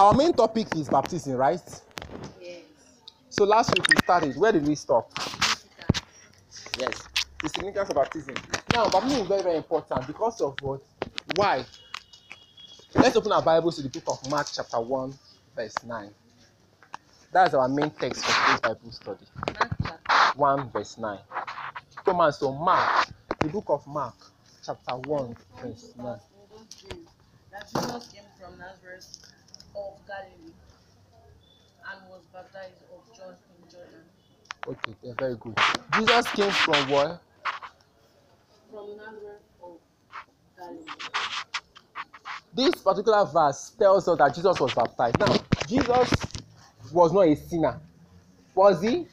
our main topic is baptism, right? Yes. So last week we started. Where did we stop? Yes, the significance of baptism. Now, baptism is very, very important because of what? Why? Let's open our Bibles to the book of Mark, chapter 1, verse 9. That's our main text for today's Bible study. Mark chapter 1, verse 9. Come on, so Mark, the book of Mark, chapter 1, verse 9. in those days that Jesus came from Nazareth of Galilee and was baptized of John in Jordan. Okay, yeah, very good. Jesus came from where? From Nazareth of Galilee. This particular verse tells us that Jesus was baptized. Now, Jesus was not a sinner. Was he?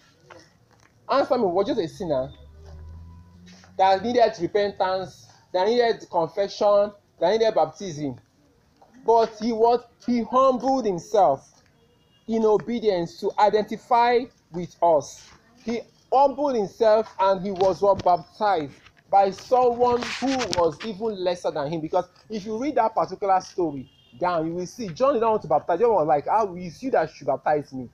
Answer me, was just a sinner that needed repentance, that needed confession, that needed baptism. But he was he humbled himself in obedience to identify with us. He humbled himself and he was what baptized by someone who was even lesser than him. Because if you read that particular story down, you will see John did not want to baptize. John was like, How will you that should baptize me?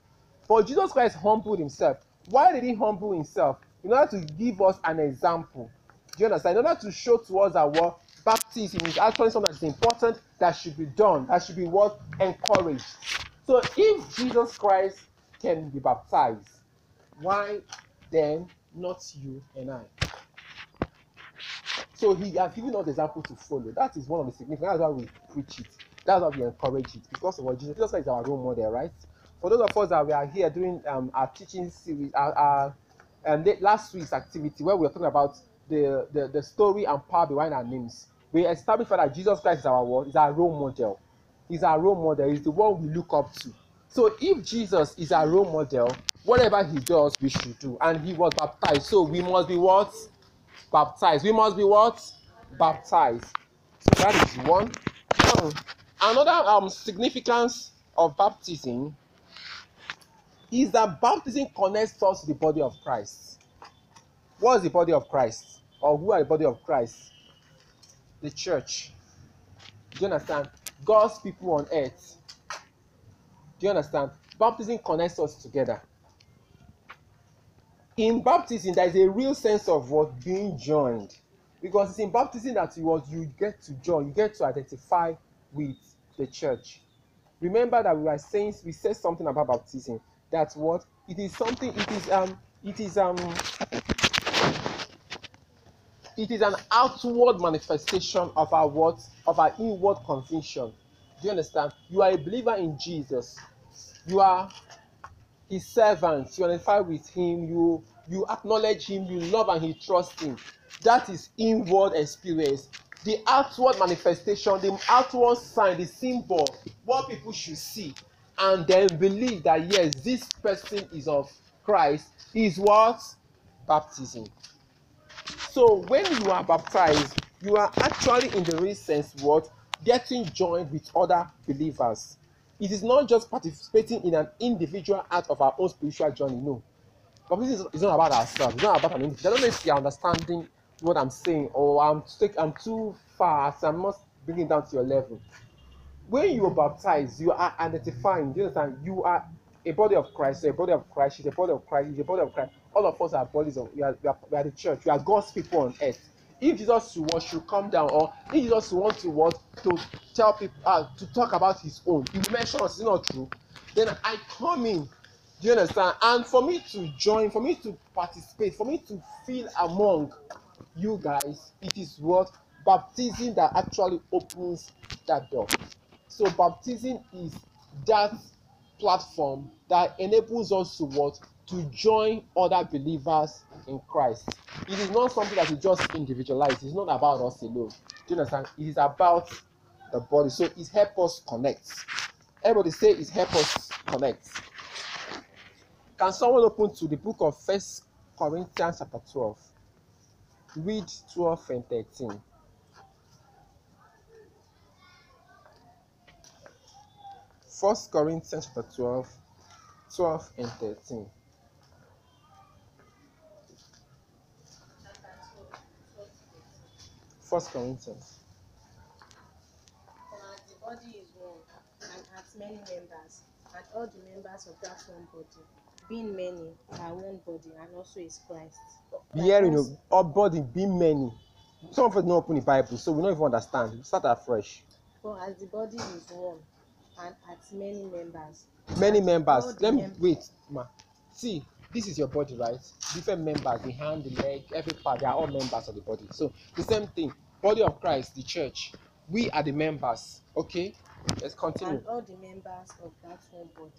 But Jesus Christ humbled himself. Why did he humble himself? In order to give us an example. Do you understand? In order to show to us that what baptism is actually something that's important that should be done, that should be what encouraged. So if Jesus Christ can be baptized, why then not you and I? So he has given us example to follow. That is one of the significant. That's why we preach it. That's why we encourage it because of what Jesus, Jesus Christ is our role model, right? For those of us that we are here doing um, our teaching series, our, our um, last week's activity where we were talking about the, the the story and power behind our names, we established that Jesus Christ is our word, is our role model. He's our role model. He's the one we look up to. So if Jesus is our role model, whatever he does, we should do. And he was baptized, so we must be what? Baptized. We must be what? Baptized. So that is one. Now, another um significance of baptism is that baptism connects us to the body of Christ. What is the body of Christ? Or who are the body of Christ? The church. Do you understand? God's people on earth. Do you understand? Baptism connects us together. In baptism, there is a real sense of what being joined. Because it's in baptism that you, you get to join, you get to identify with the church. Remember that we are saying we said something about baptism. That's what it is something, it is um it is um it is an outward manifestation of our what of our inward conviction. Do you understand? You are a believer in jesus. You are his servant. You identify with him. You you acknowledge him. You love and you trust him. That is inward experience. The outward manifestation the outward sign the symbol what people should see and then believe that yes this person is of christ is what? Baptism so when you are baptized, you are actually in the real sense what getting joined with other believers. It is not just participating in an individual act of our own spiritual journey. No, baptism is, not about ourselves. It's not about an individual. I don't know if you are understanding what I'm saying, or I'm take, I'm too fast. I'm not bringing it down to your level. When you are baptized, you are identifying. You understand? You are a body of Christ. A body of Christ. She's a body of Christ. She's a body of Christ. All of us are bodies of. We are, we are, we are the church. We are God's people on earth. If Jesus want to come down, or if Jesus wants to want to tell people uh, to talk about his own, he mentions it's not true. Then I come in. Do you understand? And for me to join, for me to participate, for me to feel among you guys, it is what baptism that actually opens that door. So baptism is that platform that enables us to what to join other believers in Christ. It is not something that is just individualized. It's not about us alone. Do you understand? It is about the body. So it helps us connect. Everybody say it helps us connect. Can someone open to the book of First Corinthians chapter 12? Read 12 and 13. First Corinthians chapter 12, 12 and 13. First Corinthians. For as the body is one and hath has many members, and all the members of that one body, being many, are one body, and also is Christ. Be hearing o our body be many some of us no open the bible so we no even understand we start afresh For as the body is one, many members, many members. all let me mem- wait ma. See this is your body right? Different members the hand the leg every part they are all members of the body. So the same thing body of christ the church we are the members okay? Let's continue. And all the members of that one body,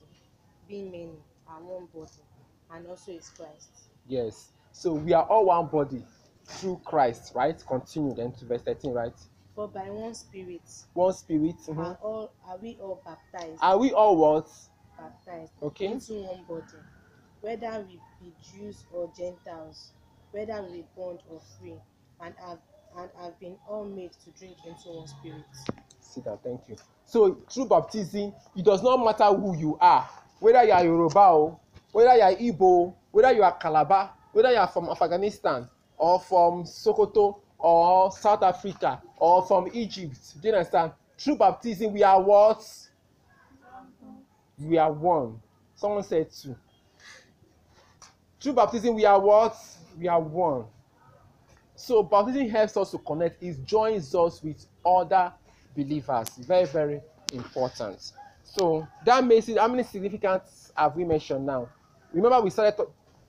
being many, are one body, and also is Christ. yes. So we are all one body through christ right? Continue then to verse thirteen right For by one Spirit. One spirit mhm. are all are we all baptized, are we all what? Baptized okay. into one body, whether we be Jews or Gentiles, whether we be bond or free, and have and have been all made to drink into one spirit. sit down thank you. So through baptism it does not matter who you are. Whether you are yoruba o whether you are igbo whether you are calabar whether you are from afghanistan or from sokoto or south africa or from egypt. Do you understand? Through baptism we are what? We are one. Someone said two. Through baptism we are what? We are one. So baptism helps us to connect. It joins us with other believers. Very very important. So that makes it how many significance have we mentioned now? Remember we started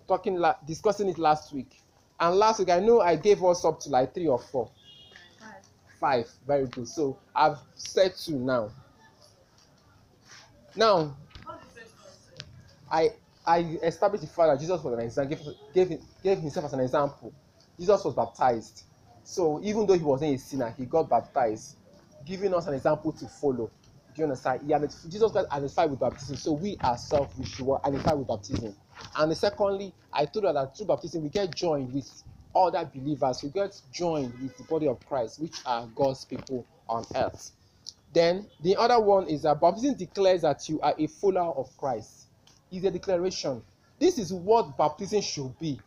talking discussing it last week and last week i know i gave us up to like three or four Five. five very good so i've said two now now? I I established the fact that Jesus was an example, gave, gave, gave himself as an example. Jesus was baptized. So even though he wasn't a sinner, he got baptized, giving us an example to follow. Do you understand? He ident- Jesus Christ identified with baptism. So we ourselves, we should identify with baptism. And secondly, I told her that through baptism, we get joined with other believers. We get joined with the body of Christ, which are God's people on earth. Then the other one is that baptism declares that you are a follower of Christ. Is a declaration. This is what baptism should be.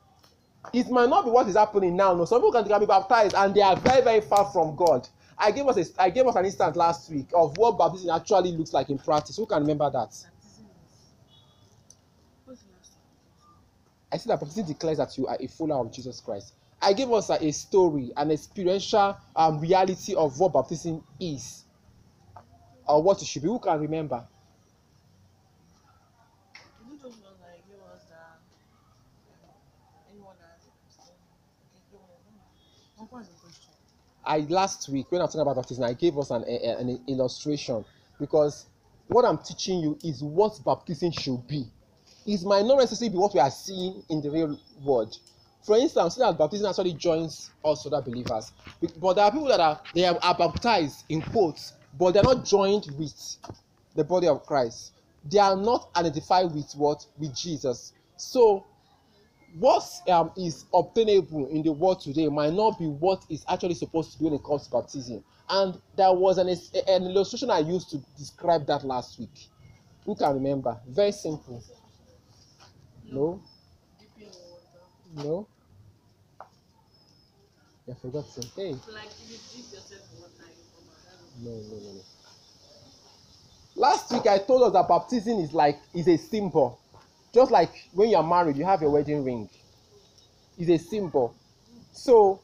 It might not be what is happening now. No, some people can, can be baptized and they are very, very far from God. I gave us a, I gave us an instance last week of what baptism actually looks like in practice. Who can remember that? Baptism is. What's the last one? I said that baptism declares that you are a follower of Jesus Christ. I gave us a, a story, an experiential um, reality of what baptism is, or what it should be. Who can remember? Is it those ones that you gave us that um, anyone that has a Christian? Okay, go on. What was the question? I last week when I was talking about baptism, I gave us an, a- an illustration because what I'm teaching you is what baptism should be. It might not necessarily be what we are seeing in the real world. For instance, see that baptism actually joins us other believers, but there are people that are they are, are baptized in quotes, but they're not joined with the body of Christ. They are not identified with what with Jesus. So what um, is obtainable in the world today might not be what is actually supposed to be when it comes to baptism. And there was an, an illustration I used to describe that last week. Who can remember? Very simple. No? No? I forgot you. No, no, no, no. Last week I told us that baptism is like is a symbol. Just like when you are married, you have a wedding ring. It's a symbol. So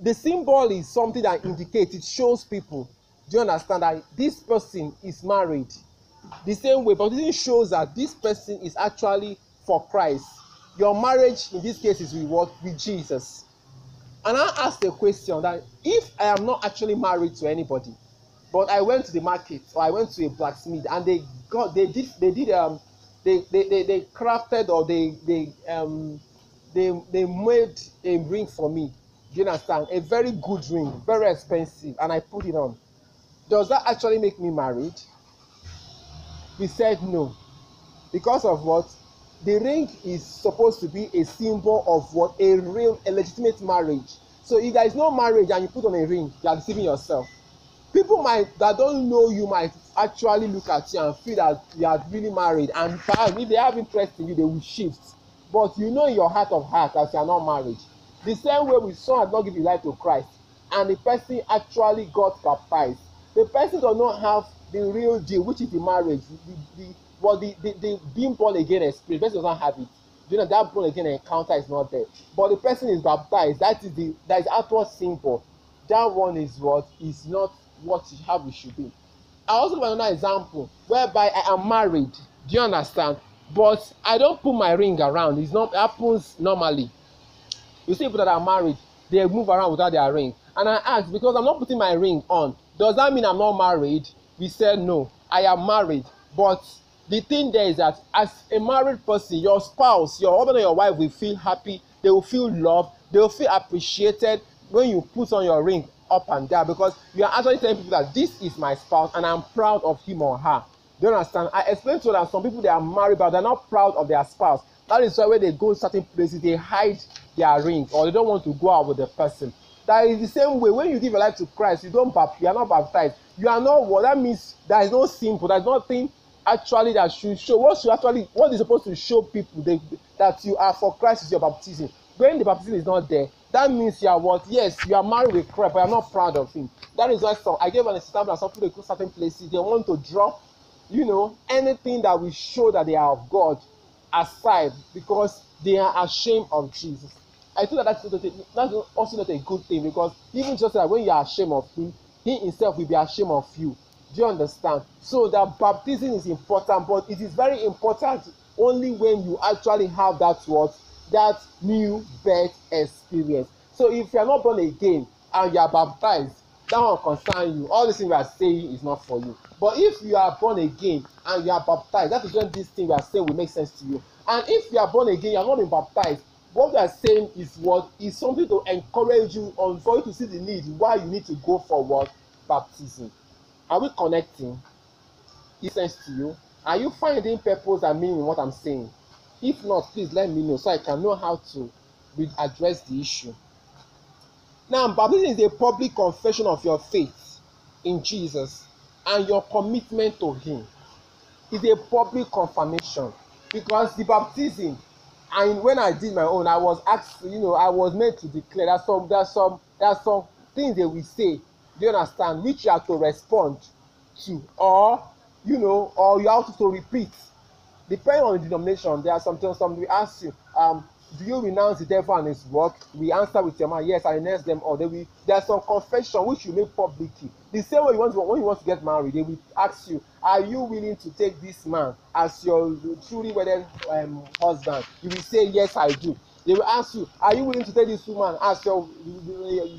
the symbol is something that indicates, it shows people. Do you understand that this person is married? The same way, baptism shows that this person is actually for Christ. Your marriage in this case is with what? With Jesus. And I asked the question that if I am not actually married to anybody, but I went to the market or I went to a blacksmith and they got they did they did um they they they, they crafted or they they um they they made a ring for me. Do you understand? A very good ring, very expensive, and I put it on. Does that actually make me married? We said no. Because of what? The ring is supposed to be a symbol of what? A real, a legitimate marriage. So if there is no marriage and you put on a ring, you are deceiving yourself. People might that don't know you might actually look at you and feel that you are really married, and perhaps if they have interest in you, they will shift. But you know in your heart of heart that you are not married. The same way with someone has not given life to Christ, and the person actually got baptized. The person does not have the real deal which is the marriage the the but the the the being born again experience person does not have it. You know that born again encounter is not there. But the person is baptized. That is the that is outward symbol. That one is what is not what is how we should be. I also give another example whereby i am married. Do you understand? But i don't put my ring around. It's not it happens normally. You see people that are married they move around without their ring. And i ask because i'm not putting my ring on does that mean i'm not married? We said no i am married. But the thing there is that as a married person your spouse your husband or your wife will feel happy they will feel loved they will feel appreciated when you put on your ring up and down because you are actually telling people that this is my spouse and i'm proud of him or her. Do you understand? I explain to that some people they are married but they're not proud of their spouse. That is why when they go certain places they hide their ring or they don't want to go out with the person. That is the same way when you give your life to christ you don't you are not baptized. You are not what? That means there is no simple there is nothing actually that should show what should actually what is supposed to show people they, that you are for christ is your baptism. When the baptism is not there that means you are what? Yes you are married with christ but you are not proud of him. That is why some i gave an example that some people go certain places they want to drop you know anything that will show that they are of god aside because they are ashamed of jesus. I think that that's, not that's also not a good thing because even just like when you are ashamed of him he himself will be ashamed of you do you understand? So that baptism is important but it is very important only when you actually have that what? That new birth experience. So if you are not born again and you are baptized that one concern you. All this thing we are saying is not for you. But if you are born again and you are baptized that is when this thing we are saying will make sense to you. And if you are born again you are not been baptized what we are saying is what? Is something to encourage you on for you to see the need why you need to go for what? Baptism are we connecting? It sense to you. Are you finding purpose and meaning in what i'm saying? If not please let me know so i can know how to re- address the issue. Now baptism is a public confession of your faith in jesus and your commitment to him. It's a public confirmation because the baptism and when i did my own i was asked you know i was made to declare. That some that some that some things they will say do you understand which you have to respond to or you know or you have to, repeat? Depending on the denomination there are some things some will ask you um do you renounce the devil and his work? We answer with your mouth yes i renounce them all. They will there are some confession which you make publicly the same way you want to when you want to get married they will ask you are you willing to take this man as your truly wedded um, husband? You will say yes i do. They will ask you are you willing to take this woman as your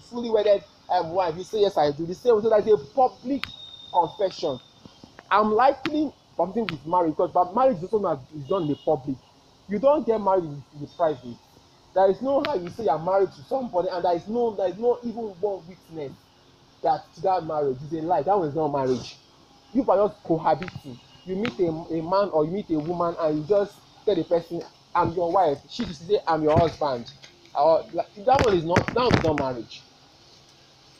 fully wedded um, wife you say yes i do. The same so that is a public confession. I'm likely something with marriage because but marriage is also is done in the public. You don get married in the private. There is no how you say you are married to somebody and there is no there is no even one witness that that marriage is a lie. That one is not marriage. You are just cohabiting. You meet a a man or you meet a woman and you just tell the person i'm your wife. She too say i'm your husband. Or like that one is not that one is not marriage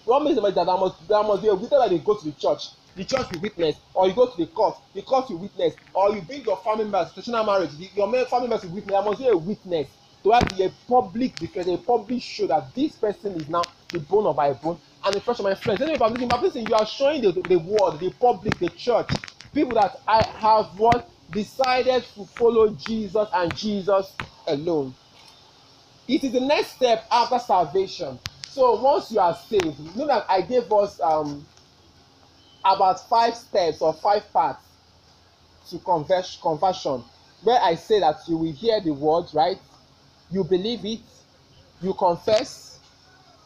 what makes marriage that there must there must be a witness that dey go to the church. The church will witness or you go to the court the court will witness or you bring your family members traditional marriage the your family members will witness there must be a witness. To have a public declare a public show that this person is now the bone of my bone and the flesh of my flesh. I'm thinking baptism you are showing the the world the public the church people that i have what decided to follow jesus and jesus alone. It is the next step after salvation so once you are saved you know that i gave us um about five steps or five parts to convers conversion. Where i say that you will hear the word right? You believe it you confess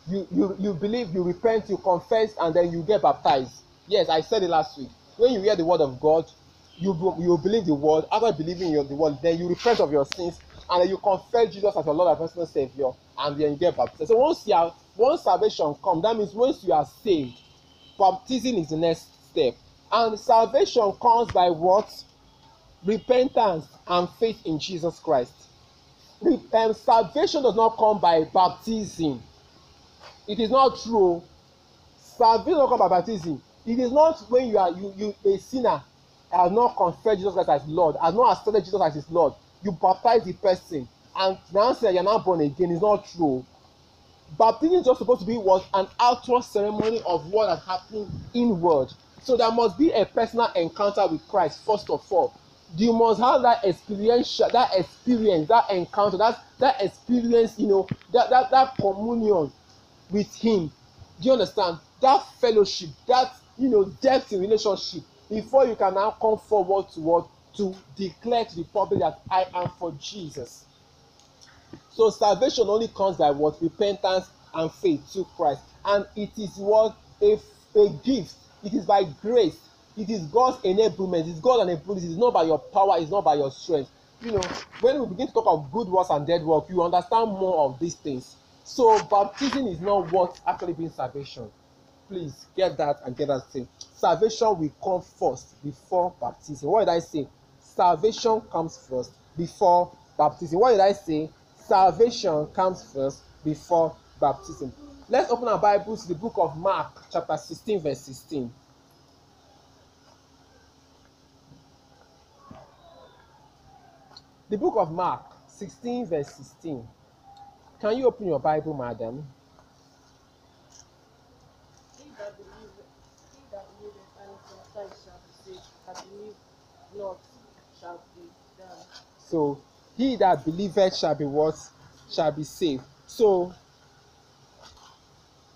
you you you believe you repent you confess and then you get baptized. Yes i said it last week. When you hear the word of god you you believe the word. After believing the word then you repent of your sins and then you confess jesus as your lord and personal saviour and then you get baptized. So once you are once salvation come that means once you are saved baptism is the next step. And salvation comes by what? Repentance and faith in jesus christ. Re- um, salvation does not come by baptism. It is not true. Salvation not come by baptism. It is not when you are you you a sinner has not confessed jesus christ as lord has not accepted jesus as his lord. You baptize the person and now say you are now born again is not true baptism is just supposed to be what an outward ceremony of what has happened inward So there must be a personal encounter with Christ first of all. You must have that experience, that experience, that encounter, that that experience, you know, that that that communion with Him. Do you understand? That fellowship, that you know, depth in relationship before you can now come forward to what to declare to the public that I am for Jesus. So salvation only comes by what repentance and faith to Christ, and it is what a a gift. It is by grace. It is God's enablement. It's God enablement. It is not by your power. It's not by your strength. You know, when we begin to talk of good works and dead work, you understand more of these things. So baptism is not what actually brings salvation. Please get that and get that thing. Salvation will come first before baptism. What did I say? Salvation comes first before baptism. What did I say? Salvation comes first before baptism. Let's open our Bibles to the book of Mark, chapter 16, verse 16. The book of Mark, 16, verse 16. Can you open your Bible, madam? He that believeth, he that believeth and is baptized shall be saved, that believe not shall be damned. So, he that believeth shall be what? Shall be saved. So,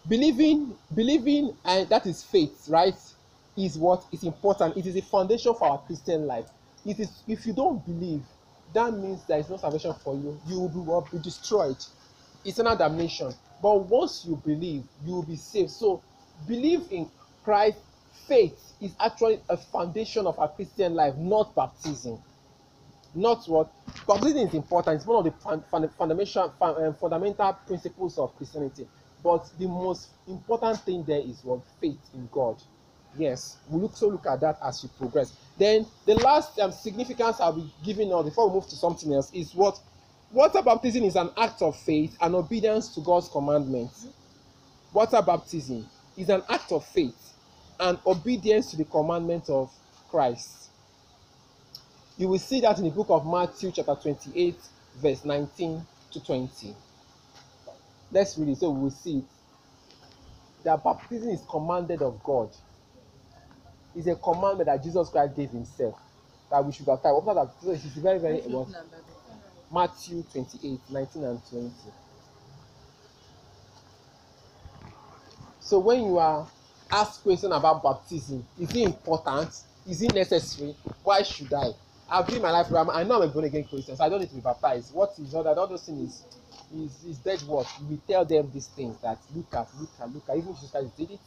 believing, believing, and that is faith, right? Is what is important. It is the foundation for our Christian life. It is if you don't believe, that means there is no salvation for you. You will be, what, be destroyed. Eternal damnation. But once you believe, you will be saved. So, believe in Christ. Faith is actually a foundation of our Christian life, not baptism. Not what baptism is important. It's one of the fun, fun, fundamental uh, fundamental principles of Christianity. But the most important thing there is what faith in God. Yes, we look so look at that as we progress. Then the last um, significance I'll be giving now before we move to something else is what water baptism is an act of faith and obedience to God's commandments. Water baptism is an act of faith and obedience to the commandments of Christ. You will see that in the book of Matthew, chapter 28, verse 19 to 20. Let's read it so we will see it. That baptism is commanded of God. It's a commandment that Jesus Christ gave himself that we should baptize. What that Jesus is very, very well. Matthew 28, 19 and 20. So when you are asked question about baptism, is it important? Is it necessary? Why should I? I've been my life. I'm- I know I'm a born again Christian, so I don't need to be baptized. What is all that? All those things is is, is dead work. We tell them these things that look at, look at, look at. Even Jesus Christ did it.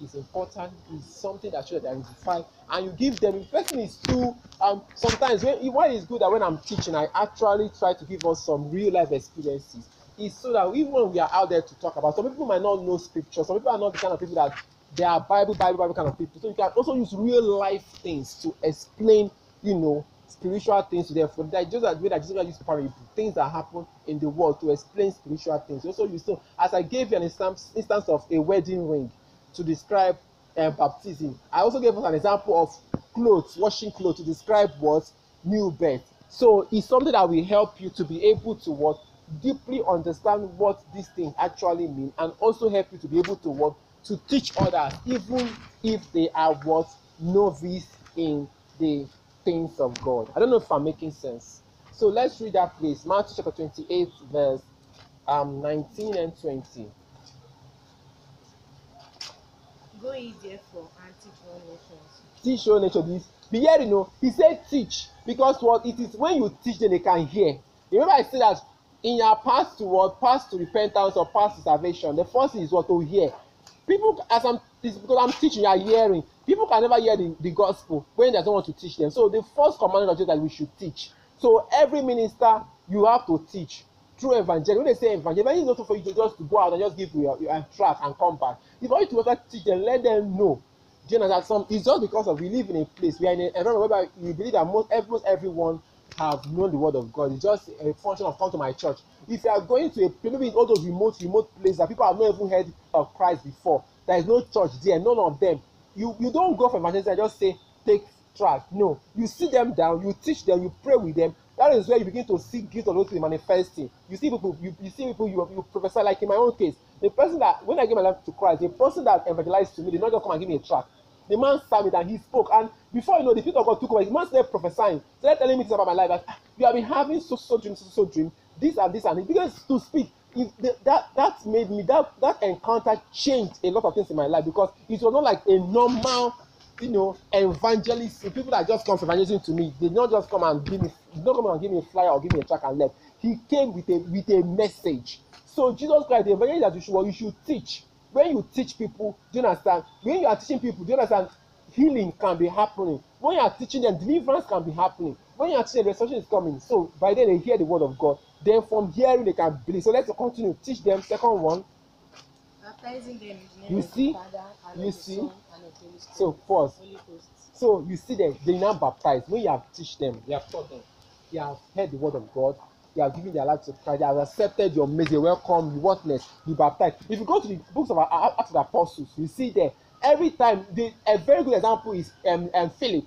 It's important. It's something that should identify, and you give them. The person is too. Um. Sometimes when why it's good that when I'm teaching, I actually try to give us some real life experiences. It's so that even when we are out there to talk about, some people might not know scripture. Some people are not the kind of people that they are Bible, Bible, Bible kind of people. So you can also use real life things to explain, you know, spiritual things to them. For that, just as way that Jesus used parable, things that happen in the world to explain spiritual things. You also use so as I gave you an instance, instance of a wedding ring to describe um, baptism. I also gave us an example of clothes, washing clothes to describe what new birth. So it's something that will help you to be able to what deeply understand what these things actually mean, and also help you to be able to what to teach others, even if they are what novice in the things of God. I don't know if I'm making sense. So let's read that place, Matthew chapter 28, verse um 19 and 20. Go ye therefore and teach all nations. teach all nature this be hearing o he said teach because what it is when you teach them they can hear remember i said that in your path to what path to repentance or path to salvation the first thing is what to hear people as i'm this because i'm teaching you are hearing people can never hear the the gospel when there's no one to teach them. So the first commandment of jesus that we should teach. So every minister you have to teach through evangelism. When they say evangelism it's not for you to just go out and just give your your track and come back. For you to also teach them let them know. Do you understand? Some it's just because of we live in a place we are in an environment whereby we believe that most almost everyone have known the word of god. It's just a function of come to my church. If you are going to a place maybe all those remote remote places that people have not even heard of christ before there is no church there. None of them you you don go for evangelism and just say take track no. You sit them down you teach them you pray with them. That is where you begin to see gift of those things manifesting. You see people you you see people you you prophesy like in my own case the person that when i give my life to christ the person that evangelized to me did not just come and give me a track the man it and he spoke. And before you know the spirit of God took over. The man started prophesying. Started telling me things about my life. That "Ah, you have been having so so dream so so dream. This and this and he began to speak the, that that made me that that encounter changed a lot of things in my life because it was not like a normal you know evangelist. People that just come for evangelism to me they not just come and give me not come and give me a flyer or give me a tract and left. He came with a with a message. So jesus christ the evangelist that you should well, you should teach. When you teach people do you understand? When you are teaching people do you understand? Healing can be happening. When you are teaching them deliverance can be happening. When you are teaching them resurrection is coming. So by then they hear the word of god then from hearing they can believe so let's continue teach them second one baptizing them in the name You of see? the Father and You of the see? Son and of the Holy Spirit. so pause Holy Ghost. So you see them, they now baptize. When you have teach them, you have taught them, they have heard the word of God, they have given their life to Christ, they have accepted your message, welcome, you whatness, you baptize. If you go to the books of Acts of the Apostles, you see there every time the a very good example is um, um Philip,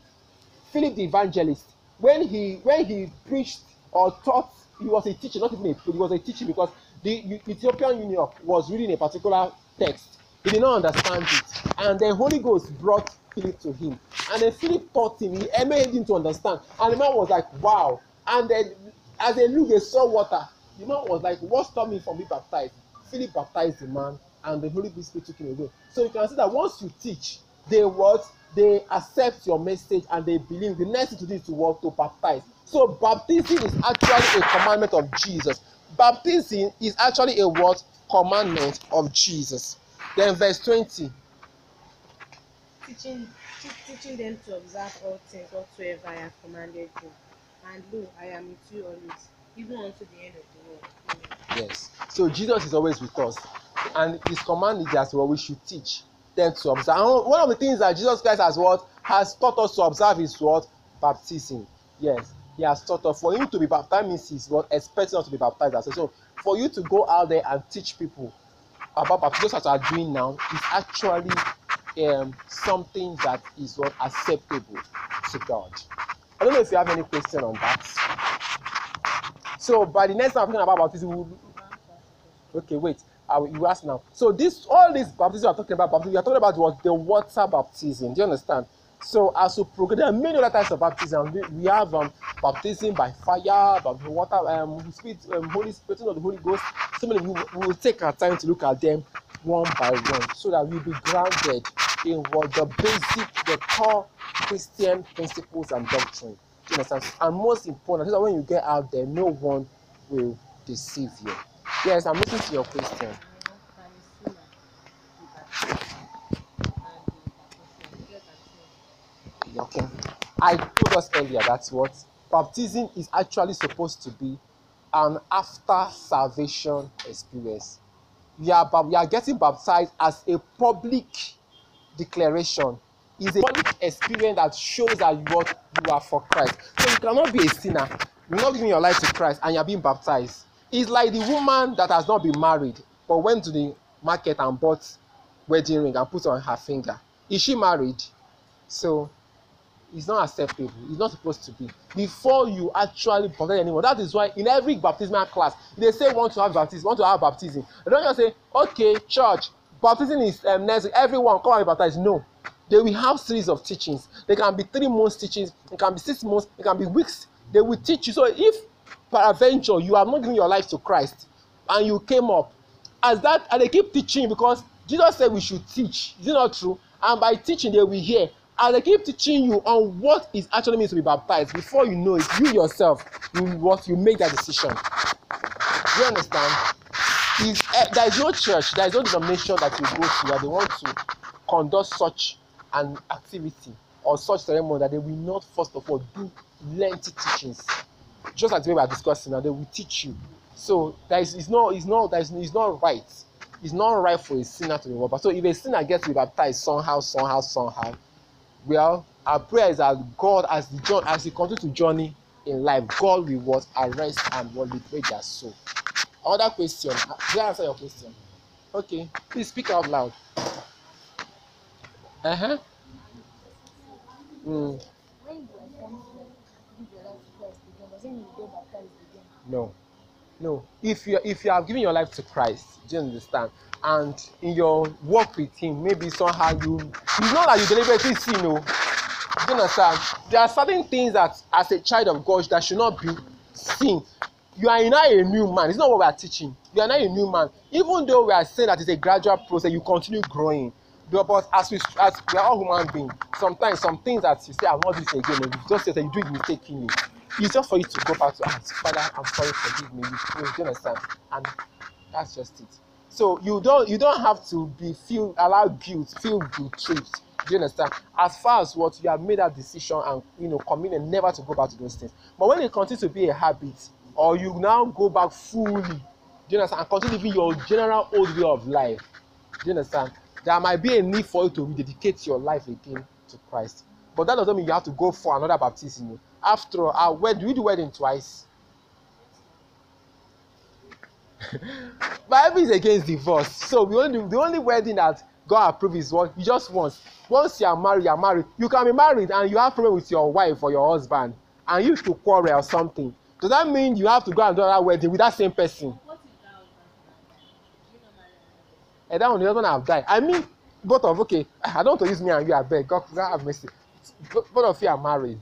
Philip the evangelist. When he when he preached or taught, he was a teacher, not even a he was a teacher because the Ethiopian eunuch was reading a particular text. He did not understand it, and the Holy Ghost brought Philip to him, and then Philip taught him. He made him to understand, and the man was like, "Wow!" And then as they looked, they saw water. The man was like, "What stopped me from being baptized?" Philip baptized the man, and the Holy Spirit took him away. So you can see that once you teach, they what they accept your message and they believe. The next thing to do is to what to baptize. So baptism is actually a commandment of Jesus. Baptism is actually a what commandment of Jesus. Then verse twenty. teaching te- teaching them to observe all things whatsoever I have commanded you. And lo, I am with you always, even unto the end of the world. Amen. Yes. So Jesus is always with us, and His command is as well we should teach them to observe. And one of the things that Jesus Christ has what has taught us to observe is what baptism. Yes, He has taught us. For Him to be baptized means He's what expecting us to be baptized. So for you to go out there and teach people about baptism, just as you are doing now, is actually um, something that is what acceptable to God. I don't know if you have any question on that. So by the next time I'm talking about baptism, we'll, Okay, wait. I will, you ask now. So this, all this baptism are talking about, baptism, you're talking about was the water baptism. Do you understand? So as we progress, there are many other types of baptism. We, we have um, baptism by fire, by water, um, spirit, um, Holy Spirit, of the Holy Ghost. So many. We, we will take our time to look at them one by one, so that we'll be grounded in what the basic, the core Christian principles and doctrine. Do you understand? And most important, so that when you get out there, no one will deceive you. Yes, I'm listening to your question. Okay. I told us earlier that's what baptism is actually supposed to be an after salvation experience. We are, we are getting baptized as a public declaration. It's a public experience that shows that you, what, you are for Christ. So you cannot be a sinner. You're not giving your life to Christ and you're being baptized. It's like the woman that has not been married but went to the market and bought wedding ring and put on her finger. Is she married? So it's not acceptable. It's not supposed to be. Before you actually baptize anyone, that is why in every baptismal class, they say want to have baptism, want to have baptism. They don't just say, okay, church, baptism is um. Everyone come and be baptized. No. They will have series of teachings. They can be three months teachings. It can be six months. It can be weeks. They will teach you. So if peradventure you have not given your life to Christ and you came up as that and they keep teaching because jesus said we should teach is it not true and by teaching they will hear and they keep teaching you on what it actually means to be baptized. Before you know it you yourself you what you make that decision. Do you understand? Is uh, there is no church there is no denomination that you go to that they want to conduct such an activity or such ceremony that they will not first of all do lengthy teachings. Just way we are discussing now they will teach you. So there is it's not it's not there is it's not right. It's not right for a sinner to be baptized. So if a sinner gets to be baptized somehow somehow somehow well our prayer is that god as the journey as he continue to journey in life god will arrest and will liberate their soul. Another question. Did i answer your question? Okay. Please speak out loud. Uh-huh. Mm, no. No. If you if you have given your life to Christ, do you understand? And in your walk with Him, maybe somehow you it's not that you deliberately sin, no. Do you understand? There are certain things that as a child of God that should not be seen. You are now a new man. It's not what we are teaching. You are now a new man. Even though we are saying that it's a gradual process, you continue growing. But, as we as we are all human beings, sometimes some things that you say, I not do this again. You just say that you do it mistakenly. It's just for you to go back to ask, Father, I'm sorry, forgive me. You you understand? And that's just it. So you don't you don't have to be feel allow guilt, feel guilt tripped. Do you understand? As far as what you have made that decision and you know committed never to go back to those things. But when it continues to be a habit, or you now go back fully, do you understand? And continue living your general old way of life. Do you understand? There might be a need for you to rededicate your life again to Christ. But that doesn't mean you have to go for another baptism. After all, our wed- we do wedding twice. Bible is against divorce. So we only the only wedding that God approve is one you just once. Once you are married, you are married. You can be married and you have problem with your wife or your husband and you to quarrel or something. Does that mean you have to go and do another wedding with that same person? And that one the husband have died. I mean, both of okay, I don't want to use me and you abeg. God, God have mercy. Both of you are married.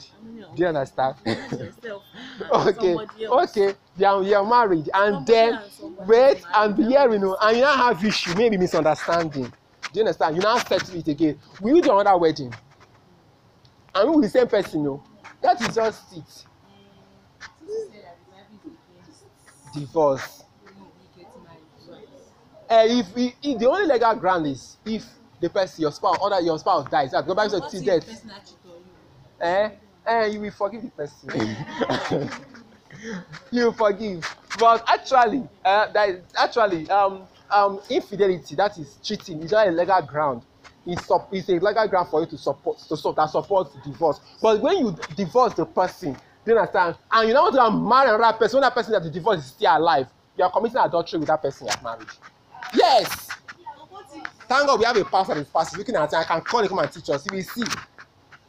Do you understand? okay. Okay. They are, you are married. And Somebody then wait and be here you know and you now have issue maybe misunderstanding. Do you understand? You now settle it again. Will do another wedding? And we will the same person o that is just it. Divorce. Uh, if, if if the only legal ground is if the person your spouse other your spouse dies. That go back to till death. eh? Eh you will forgive the person. You will forgive. But actually uh, that is actually um um infidelity that is cheating is not a legal ground. It's sup it's a legal ground for you to support to support that support divorce. But when you divorce the person do you understand? And you now want to marry another person when that person that you divorce is still alive you are committing adultery with that person you have married. Yes thank god we have a pastor that is pastor looking at it i can call him and teach us. He will see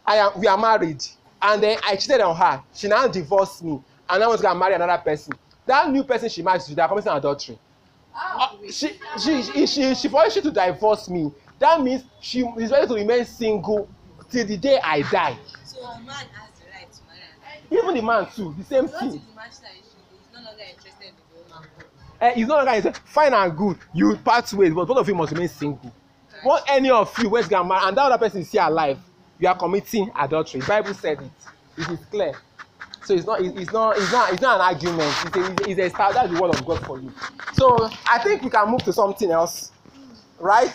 i am we are married. And then i cheated on her. She now divorce me. And now want to go and marry another person. That new person she marry they are committing adultery. Uh, she she she she she for she to divorce me. That means she is ready to remain single till the day i die. So the man has the right to marry even the man too the same thing. the man is no longer interested in the eh it's not like it's fine and good. You part ways but both of you must remain single. Want any of you wey get marry and that other person is still alive. You are committing adultery. Bible said it. It is clear. So it's not it, it's not it's not it's not an argument. It's a it's a style that's the word of god for you. So i think we can move to something else. Right